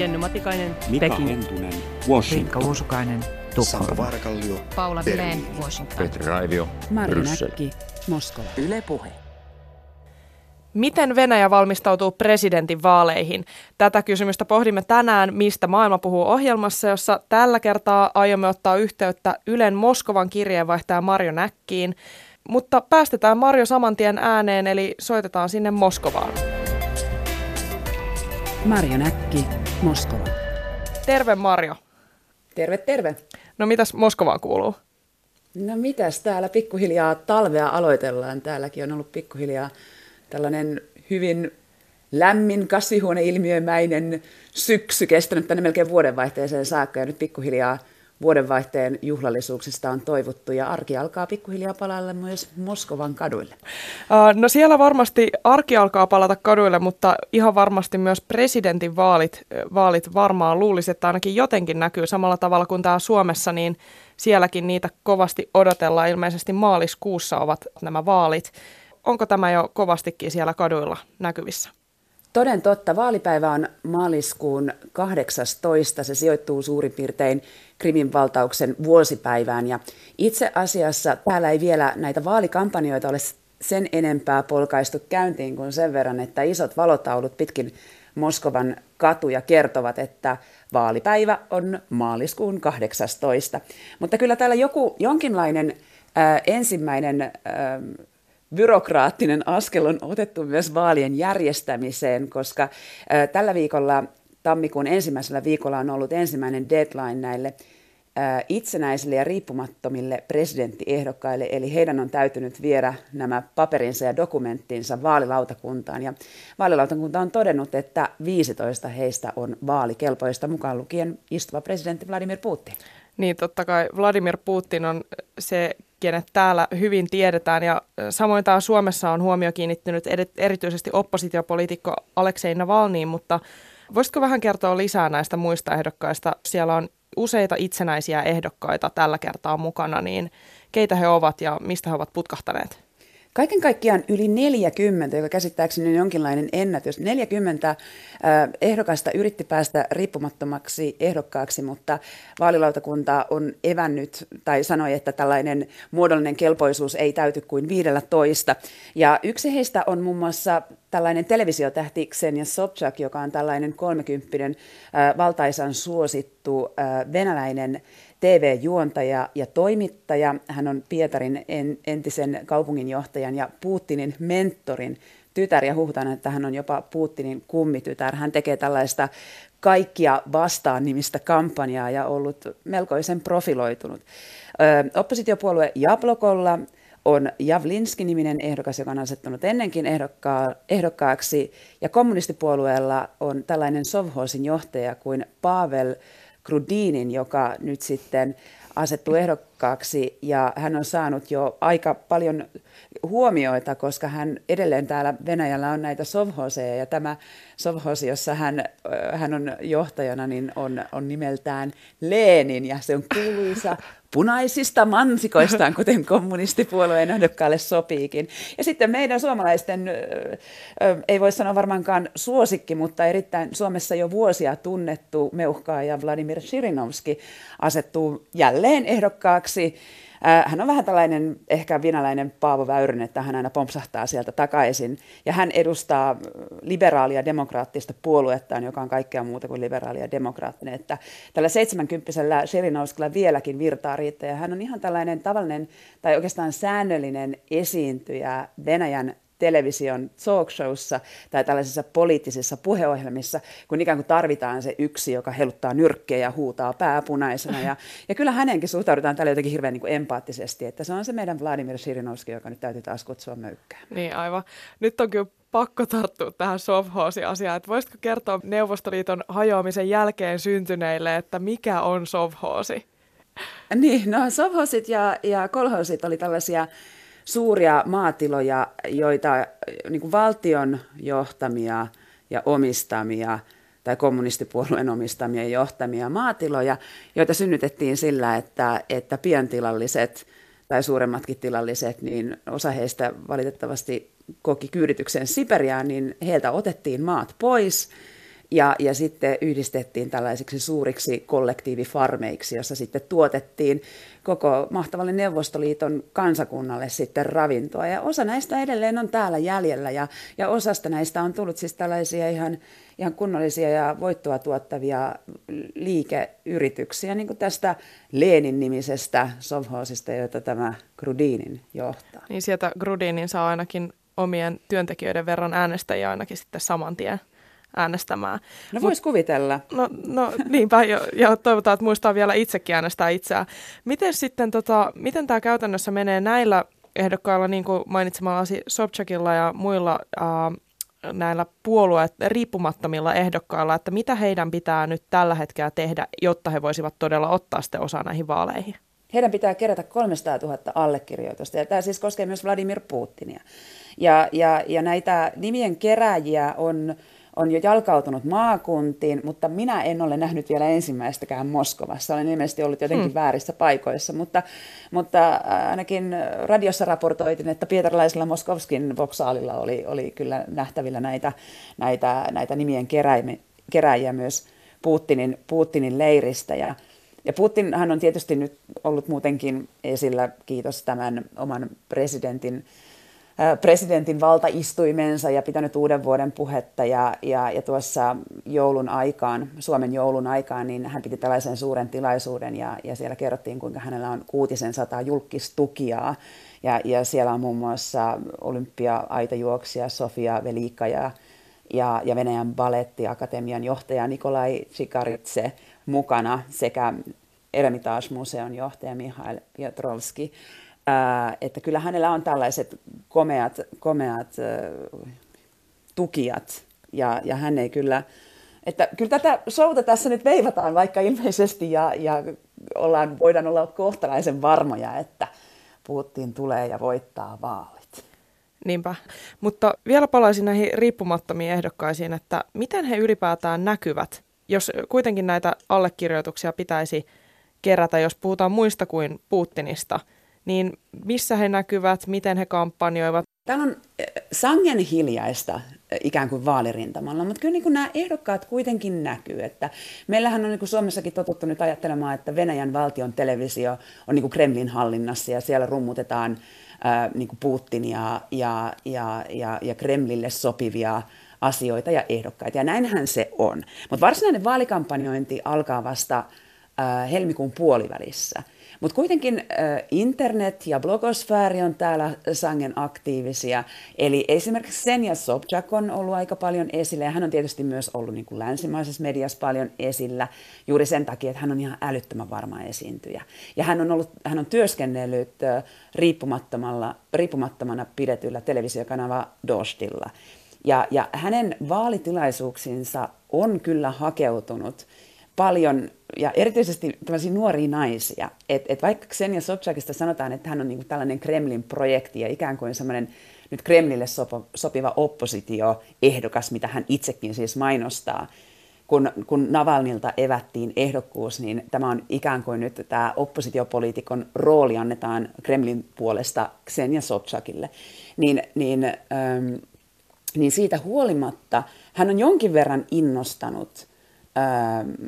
Jenny Matikainen, Mika Peking. Hentunen, Washington. Riikka Uusukainen, Tukholma. Varkallio, Paula. Vileen, Washington. Petri Raivio, Mari Bryssel. Näkki, Moskova. Yle Puhe. Miten Venäjä valmistautuu presidentin vaaleihin? Tätä kysymystä pohdimme tänään Mistä maailma puhuu ohjelmassa, jossa tällä kertaa aiomme ottaa yhteyttä Ylen Moskovan kirjeenvaihtaja Marjo Näkkiin. Mutta päästetään Marjo saman tien ääneen, eli soitetaan sinne Moskovaan. Marjo Näkki, Moskova. Terve Marjo. Terve, terve. No mitäs Moskovaan kuuluu? No mitäs täällä pikkuhiljaa talvea aloitellaan. Täälläkin on ollut pikkuhiljaa tällainen hyvin lämmin kasvihuoneilmiömäinen syksy kestänyt tänne melkein vuodenvaihteeseen saakka ja nyt pikkuhiljaa vuodenvaihteen juhlallisuuksista on toivottu ja arki alkaa pikkuhiljaa palailla myös Moskovan kaduille. No siellä varmasti arki alkaa palata kaduille, mutta ihan varmasti myös presidentin vaalit, vaalit varmaan luulisi, että ainakin jotenkin näkyy samalla tavalla kuin täällä Suomessa, niin sielläkin niitä kovasti odotellaan. Ilmeisesti maaliskuussa ovat nämä vaalit. Onko tämä jo kovastikin siellä kaduilla näkyvissä? Toden totta, vaalipäivä on maaliskuun 18. Se sijoittuu suurin piirtein Krimin valtauksen vuosipäivään. Ja itse asiassa täällä ei vielä näitä vaalikampanjoita ole sen enempää polkaistu käyntiin kuin sen verran, että isot valotaulut pitkin Moskovan katuja kertovat, että vaalipäivä on maaliskuun 18. Mutta kyllä täällä joku jonkinlainen äh, ensimmäinen äh, byrokraattinen askel on otettu myös vaalien järjestämiseen, koska tällä viikolla, tammikuun ensimmäisellä viikolla on ollut ensimmäinen deadline näille itsenäisille ja riippumattomille presidenttiehdokkaille, eli heidän on täytynyt viedä nämä paperinsa ja dokumenttinsa vaalilautakuntaan. Ja vaalilautakunta on todennut, että 15 heistä on vaalikelpoista, mukaan lukien istuva presidentti Vladimir Putin. Niin totta kai Vladimir Putin on se, kenet täällä hyvin tiedetään ja samoin täällä Suomessa on huomio kiinnittynyt erityisesti oppositiopoliitikko Aleksei Navalniin, mutta voisitko vähän kertoa lisää näistä muista ehdokkaista? Siellä on useita itsenäisiä ehdokkaita tällä kertaa mukana, niin keitä he ovat ja mistä he ovat putkahtaneet? Kaiken kaikkiaan yli 40, joka käsittääkseni on jonkinlainen ennätys. 40 ehdokasta yritti päästä riippumattomaksi ehdokkaaksi, mutta vaalilautakunta on evännyt tai sanoi, että tällainen muodollinen kelpoisuus ei täyty kuin 15. Ja yksi heistä on muun muassa tällainen televisiotähti Ksenia Sobchak, joka on tällainen 30 valtaisan suosittu venäläinen TV-juontaja ja toimittaja. Hän on Pietarin entisen kaupunginjohtajan ja Putinin mentorin tytär ja huhutaan, että hän on jopa Putinin kummitytär. Hän tekee tällaista kaikkia vastaan nimistä kampanjaa ja ollut melkoisen profiloitunut. Ö, oppositiopuolue Jablokolla on Javlinski-niminen ehdokas, joka on asettunut ennenkin ehdokkaa, ehdokkaaksi, ja kommunistipuolueella on tällainen Sovhosin johtaja kuin Pavel Grudinin, joka nyt sitten asettuu ehdokkaaksi. Ja hän on saanut jo aika paljon huomioita, koska hän edelleen täällä Venäjällä on näitä sovhoseja. Ja tämä sovhosi, jossa hän, hän on johtajana, niin on, on nimeltään Lenin. Ja se on kuuluisa punaisista mansikoistaan, kuten kommunistipuolueen ehdokkaalle sopiikin. Ja sitten meidän suomalaisten, ei voi sanoa varmaankaan suosikki, mutta erittäin Suomessa jo vuosia tunnettu meuhkaaja Vladimir Shirinovski asettuu jälleen ehdokkaaksi. Hän on vähän tällainen ehkä venäläinen Paavo Väyrynen, että hän aina pompsahtaa sieltä takaisin. Ja hän edustaa liberaalia demokraattista puoluettaan, joka on kaikkea muuta kuin liberaalia demokraattinen. Että tällä 70 Shirinovskilla vieläkin virtaa riittää. Ja hän on ihan tällainen tavallinen tai oikeastaan säännöllinen esiintyjä Venäjän television talkshowssa tai tällaisissa poliittisissa puheohjelmissa, kun ikään kuin tarvitaan se yksi, joka heluttaa nyrkkejä ja huutaa pääpunaisena. Ja, ja kyllä hänenkin suhtaudutaan tällä jotenkin hirveän niin kuin empaattisesti, että se on se meidän Vladimir Shirinovski, joka nyt täytyy taas kutsua möykkään. Niin aivan. Nyt on kyllä pakko tarttua tähän sovhoosi-asiaan. Että voisitko kertoa Neuvostoliiton hajoamisen jälkeen syntyneille, että mikä on sovhoosi? Niin, no sovhoosit ja, ja kolhoosit oli tällaisia suuria maatiloja, joita niin kuin valtion johtamia ja omistamia tai kommunistipuolueen omistamia ja johtamia maatiloja, joita synnytettiin sillä, että, että pientilalliset tai suuremmatkin tilalliset, niin osa heistä valitettavasti koki kyydityksen Siperiaan, niin heiltä otettiin maat pois ja, ja sitten yhdistettiin tällaisiksi suuriksi kollektiivifarmeiksi, jossa sitten tuotettiin koko mahtavalle Neuvostoliiton kansakunnalle sitten ravintoa. Ja osa näistä edelleen on täällä jäljellä ja, ja osasta näistä on tullut siis tällaisia ihan, ihan kunnollisia ja voittoa tuottavia liikeyrityksiä, niin kuin tästä Lenin-nimisestä sovhoosista, jota tämä Grudinin johtaa. Niin sieltä Grudinin saa ainakin omien työntekijöiden verran äänestäjiä ainakin sitten saman tien äänestämään. No voisi kuvitella. No, no niinpä, ja, ja toivotaan, että muistaa vielä itsekin äänestää itseään. Miten sitten, tota, miten tämä käytännössä menee näillä ehdokkailla, niin kuin mainitsemallasi Sobchakilla ja muilla ää, näillä puolueet riippumattomilla ehdokkailla, että mitä heidän pitää nyt tällä hetkellä tehdä, jotta he voisivat todella ottaa sitten osaa näihin vaaleihin? Heidän pitää kerätä 300 000 allekirjoitusta, ja tämä siis koskee myös Vladimir Putinia. Ja, ja, ja näitä nimien kerääjiä on on jo jalkautunut maakuntiin, mutta minä en ole nähnyt vielä ensimmäistäkään Moskovassa. Olen ilmeisesti ollut jotenkin hmm. väärissä paikoissa, mutta, mutta ainakin radiossa raportoitin, että pietarilaisella Moskovskin voksaalilla oli, oli kyllä nähtävillä näitä, näitä, näitä nimien keräjiä myös Putinin, Putinin leiristä. Ja, ja Putinhan on tietysti nyt ollut muutenkin esillä, kiitos tämän oman presidentin presidentin valtaistuimensa ja pitänyt uuden vuoden puhetta ja, ja, ja tuossa joulun aikaan, Suomen joulun aikaan, niin hän piti tällaisen suuren tilaisuuden ja, ja siellä kerrottiin, kuinka hänellä on kuutisen sataa julkistukijaa. Ja, ja siellä on muun muassa olympia-aitajuoksija Sofia Velika ja, ja, ja Venäjän balettiakatemian johtaja Nikolai Chikaritse mukana sekä Eremitage-museon johtaja Mihail Piotrowski että kyllä hänellä on tällaiset komeat, komeat tukijat ja, ja hän ei kyllä, että kyllä tätä showta tässä nyt veivataan vaikka ilmeisesti ja, ja ollaan, voidaan olla kohtalaisen varmoja, että Putin tulee ja voittaa vaalit. Niinpä. Mutta vielä palaisin näihin riippumattomiin ehdokkaisiin, että miten he ylipäätään näkyvät, jos kuitenkin näitä allekirjoituksia pitäisi kerätä, jos puhutaan muista kuin Putinista – niin missä he näkyvät, miten he kampanjoivat? Täällä on eh, sangen hiljaista eh, ikään kuin vaalirintamalla, mutta kyllä niin kuin nämä ehdokkaat kuitenkin näkyy. Että meillähän on niin kuin Suomessakin totuttu nyt ajattelemaan, että Venäjän valtion televisio on niin kuin Kremlin hallinnassa ja siellä rummutetaan ää, eh, niin kuin Putinia ja, ja, ja, ja Kremlille sopivia asioita ja ehdokkaita. Ja näinhän se on. Mutta varsinainen vaalikampanjointi alkaa vasta ää, helmikuun puolivälissä. Mutta kuitenkin internet ja blogosfääri on täällä sangen aktiivisia. Eli esimerkiksi Senja Sobchak on ollut aika paljon esillä ja hän on tietysti myös ollut niin kuin länsimaisessa mediassa paljon esillä juuri sen takia, että hän on ihan älyttömän varma esiintyjä. Ja hän on, ollut, hän on työskennellyt riippumattomalla, riippumattomana pidetyllä televisiokanava Dostilla. Ja, ja hänen vaalitilaisuuksinsa on kyllä hakeutunut paljon ja erityisesti tämmöisiä nuoria naisia. Et, et vaikka Xenia Sobchakista sanotaan, että hän on niinku tällainen Kremlin projekti ja ikään kuin semmoinen nyt Kremlille sopo, sopiva oppositioehdokas, mitä hän itsekin siis mainostaa, kun, kun Navalnilta evättiin ehdokkuus, niin tämä on ikään kuin nyt tämä oppositiopoliitikon rooli annetaan Kremlin puolesta Xenia Sobchakille. Niin, niin, ähm, niin siitä huolimatta hän on jonkin verran innostanut –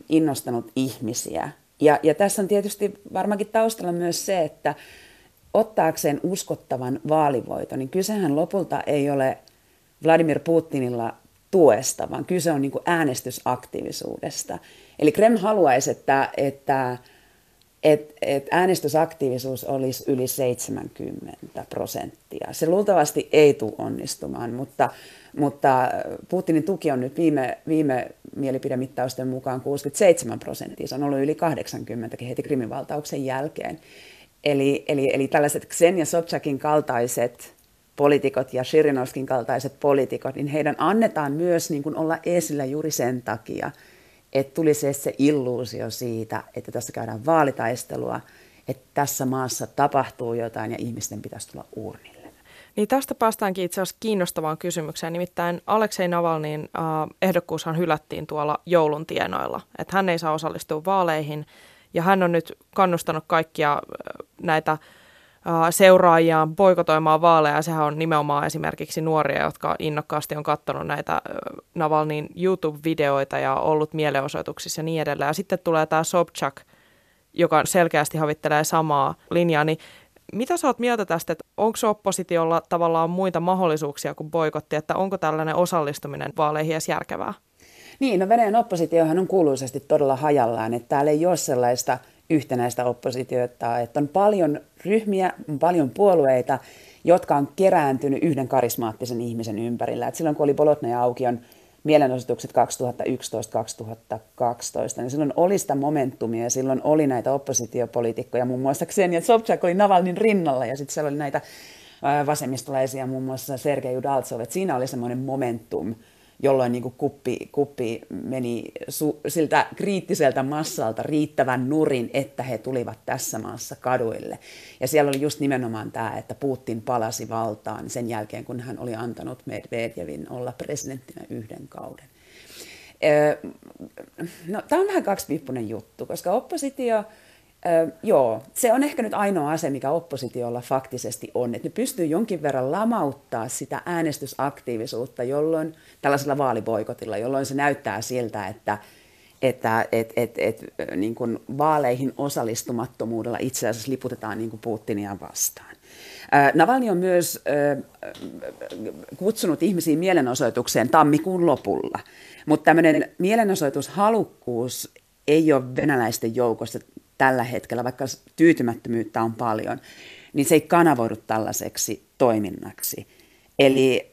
innostanut ihmisiä. Ja, ja tässä on tietysti varmaankin taustalla myös se, että ottaakseen uskottavan vaalivoiton, niin kysehän lopulta ei ole Vladimir Putinilla tuesta, vaan kyse on niin kuin äänestysaktiivisuudesta. Eli Kreml haluaisi, että, että, että, että äänestysaktiivisuus olisi yli 70 prosenttia. Se luultavasti ei tule onnistumaan, mutta, mutta Putinin tuki on nyt viime, viime mielipidemittausten mukaan 67 prosenttia. Se on ollut yli 80 heti Krimin valtauksen jälkeen. Eli, eli, eli tällaiset Xenia Sobchakin kaltaiset poliitikot ja Shirinovskin kaltaiset poliitikot, niin heidän annetaan myös niin kuin olla esillä juuri sen takia, että tulisi se illuusio siitä, että tässä käydään vaalitaistelua, että tässä maassa tapahtuu jotain ja ihmisten pitäisi tulla urnille. Niin tästä päästäänkin itse asiassa kiinnostavaan kysymykseen. Nimittäin Aleksei Navalnin äh, ehdokkuushan hylättiin tuolla joulun tienoilla. Että hän ei saa osallistua vaaleihin ja hän on nyt kannustanut kaikkia äh, näitä seuraajiaan boikotoimaan vaaleja. Sehän on nimenomaan esimerkiksi nuoria, jotka innokkaasti on katsonut näitä Navalnin YouTube-videoita ja ollut mielenosoituksissa ja niin edelleen. Ja sitten tulee tämä Sobchak, joka selkeästi havittelee samaa linjaa, niin mitä sä oot mieltä tästä, että onko oppositiolla tavallaan muita mahdollisuuksia kuin boikotti, että onko tällainen osallistuminen vaaleihin edes järkevää? Niin, no Venäjän oppositiohan on kuuluisesti todella hajallaan, että täällä ei ole sellaista yhtenäistä oppositiota, että on paljon ryhmiä, on paljon puolueita, jotka on kerääntynyt yhden karismaattisen ihmisen ympärillä. Et silloin kun oli Bolotna ja Aukion mielenosoitukset 2011-2012, niin silloin oli sitä momentumia ja silloin oli näitä oppositiopoliitikkoja, muun muassa Ksenia Sobchak oli Navalnin rinnalla ja sitten siellä oli näitä vasemmistolaisia, muun muassa Sergei Udaltsov, että siinä oli semmoinen momentum, jolloin niin kuin kuppi, kuppi meni su, siltä kriittiseltä massalta riittävän nurin, että he tulivat tässä maassa kaduille. Ja siellä oli just nimenomaan tämä, että Putin palasi valtaan sen jälkeen, kun hän oli antanut Medvedevin olla presidenttinä yhden kauden. No, tämä on vähän kaksipiippunen juttu, koska oppositio Ö, joo, se on ehkä nyt ainoa ase, mikä oppositiolla faktisesti on, että ne pystyy jonkin verran lamauttaa sitä äänestysaktiivisuutta, jolloin tällaisella vaaliboikotilla, jolloin se näyttää siltä, että että et, et, et, niin kuin vaaleihin osallistumattomuudella itse asiassa liputetaan niin kuin Putinia vastaan. Navalni on myös kutsunut ihmisiä mielenosoitukseen tammikuun lopulla, mutta tämmöinen mielenosoitushalukkuus ei ole venäläisten joukossa tällä hetkellä, vaikka tyytymättömyyttä on paljon, niin se ei kanavoidu tällaiseksi toiminnaksi. Eli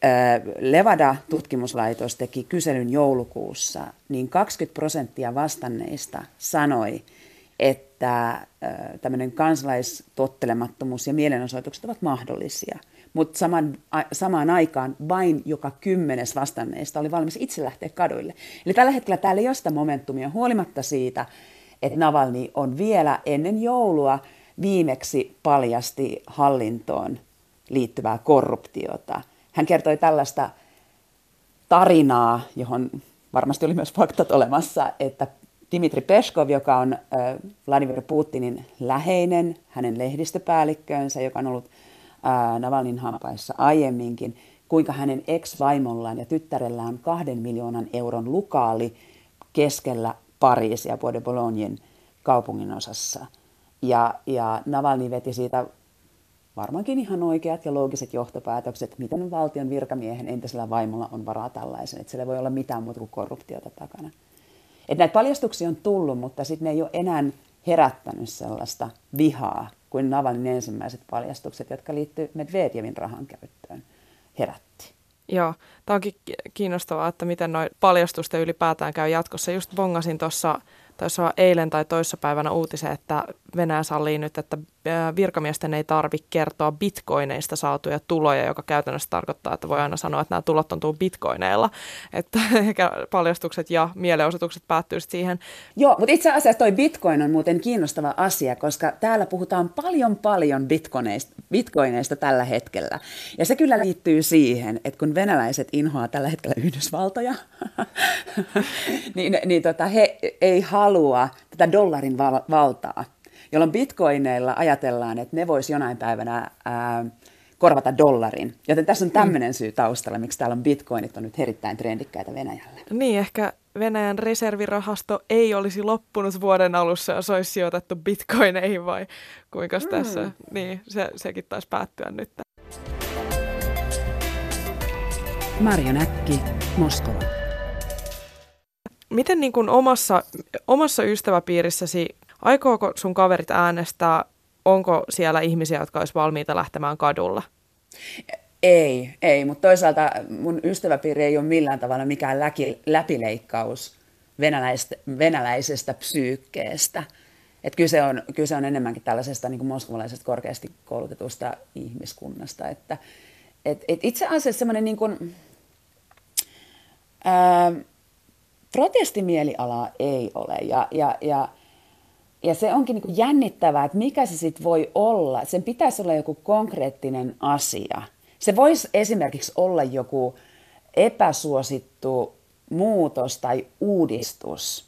Levada-tutkimuslaitos teki kyselyn joulukuussa, niin 20 prosenttia vastanneista sanoi, että tämmöinen kansalaistottelemattomuus ja mielenosoitukset ovat mahdollisia. Mutta saman, a, samaan aikaan vain joka kymmenes vastanneista oli valmis itse lähteä kaduille. Eli tällä hetkellä täällä ei ole sitä momentumia huolimatta siitä, että Navalni on vielä ennen joulua viimeksi paljasti hallintoon liittyvää korruptiota. Hän kertoi tällaista tarinaa, johon varmasti oli myös faktat olemassa, että Dimitri Peskov, joka on Vladimir Putinin läheinen, hänen lehdistöpäällikkönsä, joka on ollut Navalnin hampaissa aiemminkin, kuinka hänen ex-vaimollaan ja tyttärellään kahden miljoonan euron lukaali keskellä Pariisia, Bois Bolognen kaupungin osassa. Ja, ja Navalny veti siitä varmaankin ihan oikeat ja loogiset johtopäätökset, miten valtion virkamiehen entisellä vaimolla on varaa tällaisen, että siellä voi olla mitään muuta kuin korruptiota takana. Et näitä paljastuksia on tullut, mutta sitten ne ei ole enää herättänyt sellaista vihaa kuin Navalnin ensimmäiset paljastukset, jotka liittyy Medvedevin rahan käyttöön, herätti. Joo, tämä onkin kiinnostavaa, että miten noin paljastusten ylipäätään käy jatkossa. Just bongasin tuossa taisi eilen tai toissapäivänä uutisen, että Venäjä sallii nyt, että virkamiesten ei tarvitse kertoa bitcoineista saatuja tuloja, joka käytännössä tarkoittaa, että voi aina sanoa, että nämä tulot on tullut bitcoineilla. Että paljastukset ja mielenosoitukset päättyy siihen. Joo, mutta itse asiassa toi bitcoin on muuten kiinnostava asia, koska täällä puhutaan paljon paljon bitcoineista, bitcoineista tällä hetkellä. Ja se kyllä liittyy siihen, että kun venäläiset inhoaa tällä hetkellä Yhdysvaltoja, niin, niin tota, he ei halua tätä dollarin val- valtaa jolloin bitcoineilla ajatellaan, että ne voisi jonain päivänä ää, korvata dollarin. Joten tässä on tämmöinen syy taustalla, miksi täällä on bitcoinit on nyt erittäin trendikkäitä Venäjällä. Niin, ehkä Venäjän reservirahasto ei olisi loppunut vuoden alussa, jos olisi sijoitettu bitcoineihin vai kuinka mm. tässä, niin se, sekin taisi päättyä nyt. Marja Näkki, Moskova. Miten niin kuin omassa, omassa ystäväpiirissäsi Aikooko sun kaverit äänestää? Onko siellä ihmisiä, jotka olisi valmiita lähtemään kadulla? Ei, ei, mutta toisaalta mun ystäväpiiri ei ole millään tavalla mikään läki, läpileikkaus venäläisestä, venäläisestä psyykkeestä. Et kyse, on, kyse on enemmänkin tällaisesta niin kuin moskovalaisesta korkeasti koulutetusta ihmiskunnasta. Että, et, et itse asiassa semmoinen niin kuin, ää, protestimielialaa ei ole. Ja, ja, ja ja se onkin niin jännittävää, että mikä se sitten voi olla. Sen pitäisi olla joku konkreettinen asia. Se voisi esimerkiksi olla joku epäsuosittu muutos tai uudistus,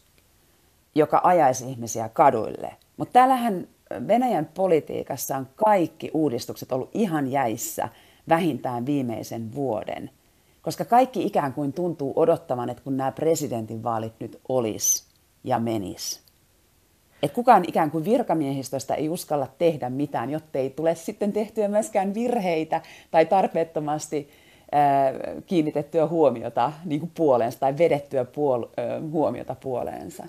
joka ajaisi ihmisiä kaduille. Mutta täällähän Venäjän politiikassa on kaikki uudistukset ollut ihan jäissä vähintään viimeisen vuoden. Koska kaikki ikään kuin tuntuu odottavan, että kun nämä presidentinvaalit nyt olisi ja menis. Että kukaan ikään kuin virkamiehistöstä ei uskalla tehdä mitään, jotta ei tule sitten tehtyä myöskään virheitä tai tarpeettomasti äh, kiinnitettyä huomiota niin kuin puoleensa tai vedettyä puol- äh, huomiota puoleensa.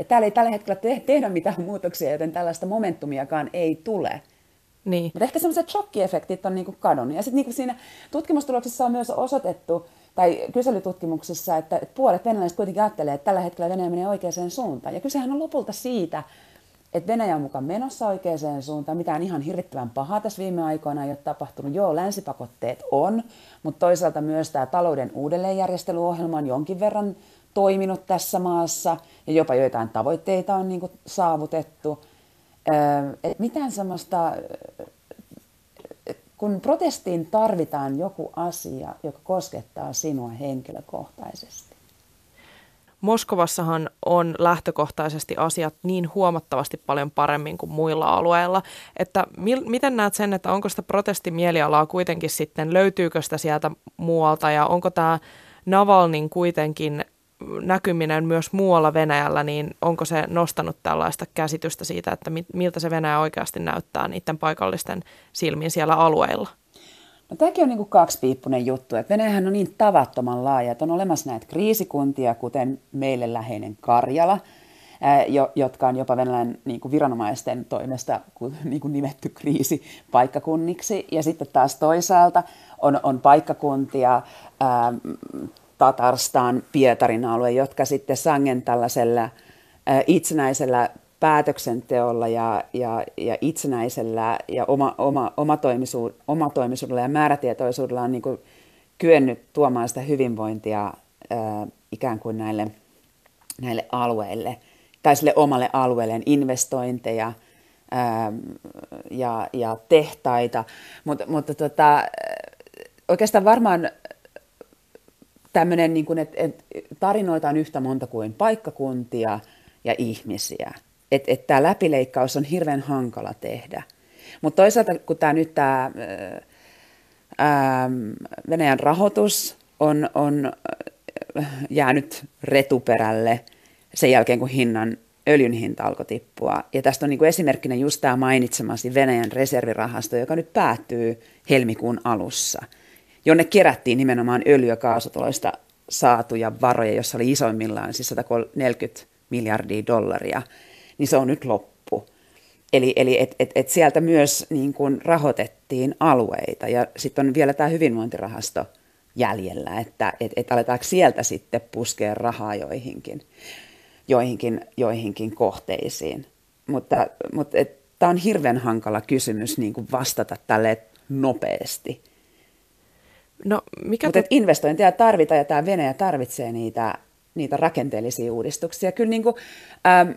Et täällä ei tällä hetkellä te- tehdä mitään muutoksia, joten tällaista momentumiakaan ei tule. Niin. Mutta ehkä semmoiset shokkiefektit on niinku kadonnut. Ja sitten niinku siinä tutkimustuloksissa on myös osoitettu, tai kyselytutkimuksissa, että puolet venäläisistä kuitenkin ajattelee, että tällä hetkellä Venäjä menee oikeaan suuntaan. Ja kysehän on lopulta siitä, että Venäjä on mukaan menossa oikeaan suuntaan. Mitään ihan hirvittävän pahaa tässä viime aikoina ei ole tapahtunut. Joo, länsipakotteet on, mutta toisaalta myös tämä talouden uudelleenjärjestelyohjelma on jonkin verran toiminut tässä maassa ja jopa joitain tavoitteita on niin kuin saavutettu. Et mitään semmoista, kun protestiin tarvitaan joku asia, joka koskettaa sinua henkilökohtaisesti. Moskovassahan on lähtökohtaisesti asiat niin huomattavasti paljon paremmin kuin muilla alueilla, että mil, miten näet sen, että onko sitä protestimielialaa kuitenkin sitten, löytyykö sitä sieltä muualta ja onko tämä Navalnin kuitenkin näkyminen myös muualla Venäjällä, niin onko se nostanut tällaista käsitystä siitä, että miltä se Venäjä oikeasti näyttää niiden paikallisten silmin siellä alueilla? No, tämäkin on niin kuin kaksipiippunen juttu, että Venäjähän on niin tavattoman laaja, että on olemassa näitä kriisikuntia, kuten meille läheinen Karjala, jotka on jopa Venäjän niin kuin viranomaisten toimesta niin kuin nimetty kriisipaikkakunniksi. Ja sitten taas toisaalta on, on paikkakuntia, ää, Tatarstan, Pietarin alue, jotka sitten sangen tällaisella itsenäisellä päätöksenteolla ja, ja, ja itsenäisellä ja oma, oma, omatoimisuud, omatoimisuudella ja määrätietoisuudella on niin kuin kyennyt tuomaan sitä hyvinvointia ää, ikään kuin näille, näille alueille tai sille omalle alueelleen investointeja ää, ja, ja tehtaita. Mut, mutta tota, oikeastaan varmaan tämmöinen, niin kuin, että, että tarinoita on yhtä monta kuin paikkakuntia ja ihmisiä. Että et tämä läpileikkaus on hirveän hankala tehdä. Mutta toisaalta, kun tämä nyt tämä Venäjän rahoitus on, on jäänyt retuperälle sen jälkeen, kun hinnan, öljyn hinta alkoi tippua. Ja tästä on niin kuin esimerkkinä just tämä mainitsemasi Venäjän reservirahasto, joka nyt päättyy helmikuun alussa – jonne kerättiin nimenomaan öljy- ja kaasutuloista saatuja varoja, jossa oli isoimmillaan siis 140 miljardia dollaria, niin se on nyt loppu. Eli, eli et, et, et sieltä myös niin kuin rahoitettiin alueita ja sitten on vielä tämä hyvinvointirahasto jäljellä, että et, et aletaanko sieltä sitten puskea rahaa joihinkin, joihinkin, joihinkin kohteisiin. Mutta, mutta tämä on hirveän hankala kysymys niin kuin vastata tälle nopeasti. No, mikä Mutta te... investointeja tarvitaan ja tämä Venäjä tarvitsee niitä, niitä rakenteellisia uudistuksia. Kyllä niin kuin, ähm,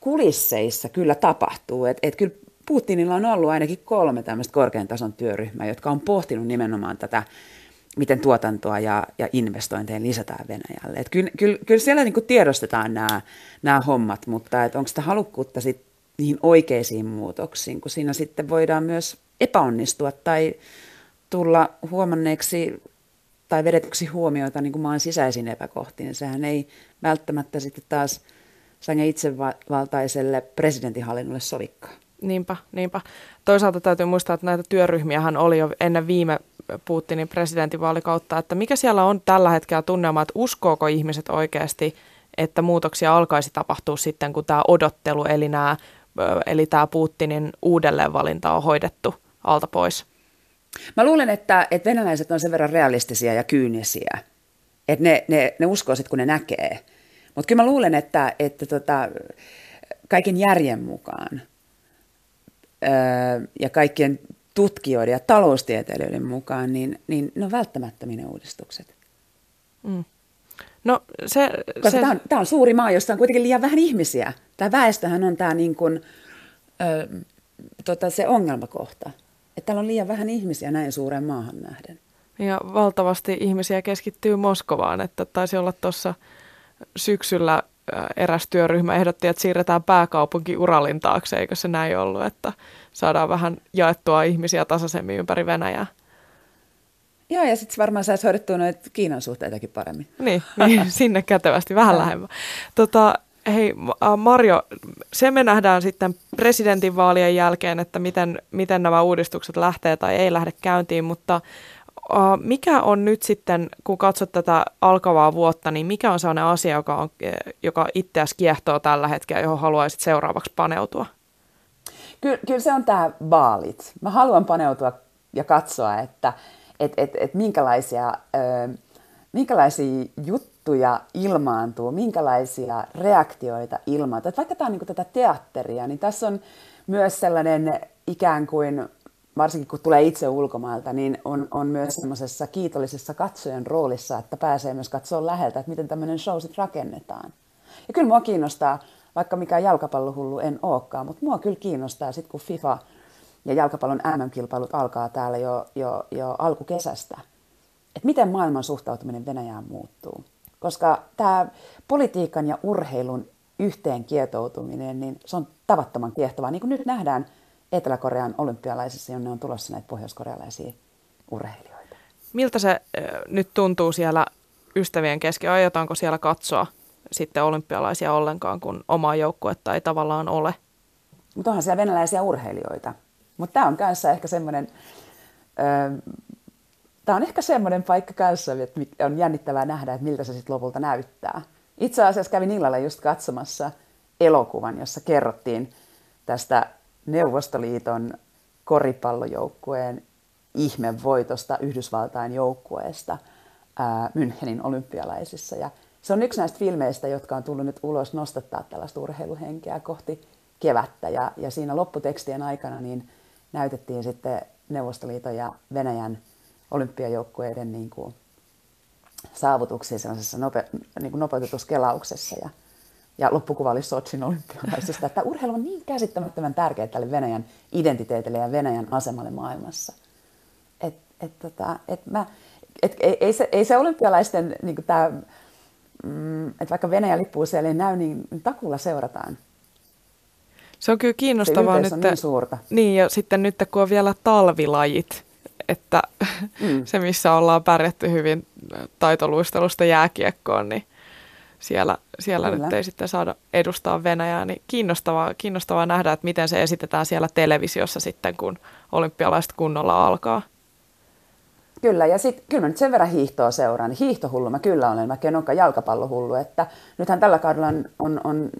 kulisseissa kyllä tapahtuu. Et, et kyllä Putinilla on ollut ainakin kolme tämmöistä korkean tason työryhmää, jotka on pohtinut nimenomaan tätä, miten tuotantoa ja, ja investointeja lisätään Venäjälle. Et kyllä, kyllä, kyllä siellä niin kuin tiedostetaan nämä, nämä hommat, mutta et onko sitä halukkuutta sit niihin oikeisiin muutoksiin, kun siinä sitten voidaan myös epäonnistua tai tulla huomanneeksi tai vedetyksi huomioita niin kuin maan sisäisiin epäkohtiin. Sehän ei välttämättä sitten taas sange itsevaltaiselle presidentinhallinnolle sovikkaa. Niinpä, niinpä. Toisaalta täytyy muistaa, että näitä työryhmiähän oli jo ennen viime Putinin presidentinvaalikautta, että mikä siellä on tällä hetkellä tunnelma, että uskooko ihmiset oikeasti, että muutoksia alkaisi tapahtua sitten, kun tämä odottelu, eli, nämä, eli tämä Putinin uudelleenvalinta on hoidettu alta pois? Mä luulen, että, että venäläiset on sen verran realistisia ja kyynisiä, että ne, ne, ne uskoo sit, kun ne näkee. Mutta kyllä mä luulen, että, että tota, kaiken järjen mukaan öö, ja kaikkien tutkijoiden ja taloustieteilijöiden mukaan, niin, niin ne on välttämättömiä ne uudistukset. Mm. No, se, Koska se... Tämä, on, tämä on suuri maa, jossa on kuitenkin liian vähän ihmisiä. Tämä väestöhän on tämä niin kuin, ö, tota, se ongelmakohta että täällä on liian vähän ihmisiä näin suuren maahan nähden. Ja valtavasti ihmisiä keskittyy Moskovaan, että taisi olla tuossa syksyllä eräs työryhmä ehdotti, että siirretään pääkaupunki Uralin taakse, eikö se näin ollut, että saadaan vähän jaettua ihmisiä tasaisemmin ympäri Venäjää. Joo, ja sitten varmaan saisi hoidettua noita Kiinan suhteitakin paremmin. Niin, niin sinne kätevästi, vähän lähemmä. Tota, hei Marjo, se me nähdään sitten presidentinvaalien jälkeen, että miten, miten nämä uudistukset lähtee tai ei lähde käyntiin, mutta mikä on nyt sitten, kun katsot tätä alkavaa vuotta, niin mikä on sellainen asia, joka, on, joka itseäsi kiehtoo tällä hetkellä, johon haluaisit seuraavaksi paneutua? Kyllä, kyllä se on tämä vaalit. Mä haluan paneutua ja katsoa, että et, et, et minkälaisia, ö, minkälaisia juttuja ilmaantuu, minkälaisia reaktioita ilmaantuu. Et vaikka tämä on niin tätä teatteria, niin tässä on myös sellainen ikään kuin varsinkin kun tulee itse ulkomailta, niin on, on myös semmoisessa kiitollisessa katsojan roolissa, että pääsee myös katsoa läheltä, että miten tämmöinen show sitten rakennetaan. Ja kyllä mua kiinnostaa, vaikka mikä jalkapallohullu en olekaan, mutta mua kyllä kiinnostaa sitten kun FIFA ja jalkapallon MM-kilpailut alkaa täällä jo, jo, jo alkukesästä, että miten maailman suhtautuminen Venäjään muuttuu. Koska tämä politiikan ja urheilun yhteen kietoutuminen, niin se on tavattoman kiehtovaa. Niin kuin nyt nähdään Etelä-Korean olympialaisissa, jonne on tulossa näitä pohjoiskorealaisia urheilijoita. Miltä se nyt tuntuu siellä ystävien kesken? Aiotaanko siellä katsoa sitten olympialaisia ollenkaan, kun omaa joukkuetta ei tavallaan ole? Mutta onhan siellä venäläisiä urheilijoita. Mutta tämä on kanssa ehkä semmoinen, tämä on ehkä semmoinen paikka kanssa, että on jännittävää nähdä, että miltä se sitten lopulta näyttää. Itse asiassa kävin illalla just katsomassa elokuvan, jossa kerrottiin tästä Neuvostoliiton koripallojoukkueen ihmevoitosta Yhdysvaltain joukkueesta ää, Münchenin olympialaisissa. Ja se on yksi näistä filmeistä, jotka on tullut nyt ulos nostattaa tällaista urheiluhenkeä kohti kevättä. Ja, ja siinä lopputekstien aikana niin näytettiin sitten Neuvostoliiton ja Venäjän olympiajoukkueiden niin kuin, saavutuksia sellaisessa nope, niin kuin nopeutetussa kelauksessa. Ja, ja loppukuva oli Sotsin olympialaisista, että urheilu on niin käsittämättömän tärkeä tälle Venäjän identiteetille ja Venäjän asemalle maailmassa. Et, et, tota, et mä, et, ei, ei, se, ei se olympialaisten, niin tää, mm, että vaikka Venäjän lippu siellä ei näy, niin takulla seurataan. Se on kyllä kiinnostavaa se nyt. On niin, suurta. niin, ja sitten nyt kun on vielä talvilajit, että mm. se missä ollaan pärjätty hyvin taitoluistelusta jääkiekkoon, niin siellä, siellä nyt ei sitten saada edustaa Venäjää, niin kiinnostavaa, kiinnostavaa nähdä, että miten se esitetään siellä televisiossa sitten, kun olympialaiset kunnolla alkaa. Kyllä, ja sitten kyllä mä nyt sen verran hiihtoa seuraan. Hiihtohullu mä kyllä olen, mä en olekaan jalkapallohullu. Että nythän tällä kaudella on, on, on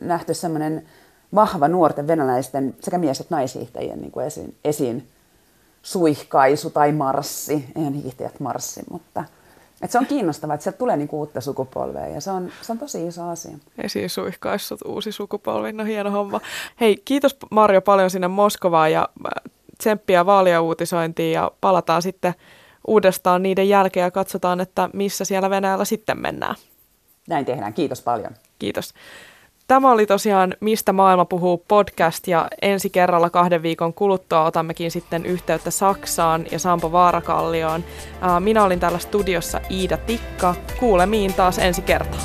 nähty semmoinen vahva nuorten venäläisten sekä mies- että naishiihtäjien niin kuin esiin, esiin suihkaisu tai marssi. Eihän hiihtäjät marssi, mutta – et se on kiinnostavaa, että sieltä tulee niinku uutta sukupolvea ja se on, se on tosi iso asia. Esiin suihkaissut uusi sukupolvi, no hieno homma. Hei, kiitos Marjo paljon sinne Moskovaan ja äh, tsemppiä vaalia uutisointiin ja palataan sitten uudestaan niiden jälkeen ja katsotaan, että missä siellä Venäjällä sitten mennään. Näin tehdään. Kiitos paljon. Kiitos. Tämä oli tosiaan Mistä maailma puhuu podcast ja ensi kerralla kahden viikon kuluttua otammekin sitten yhteyttä Saksaan ja Sampo Vaarakallioon. Minä olin täällä studiossa Iida Tikka. Kuulemiin taas ensi kertaa.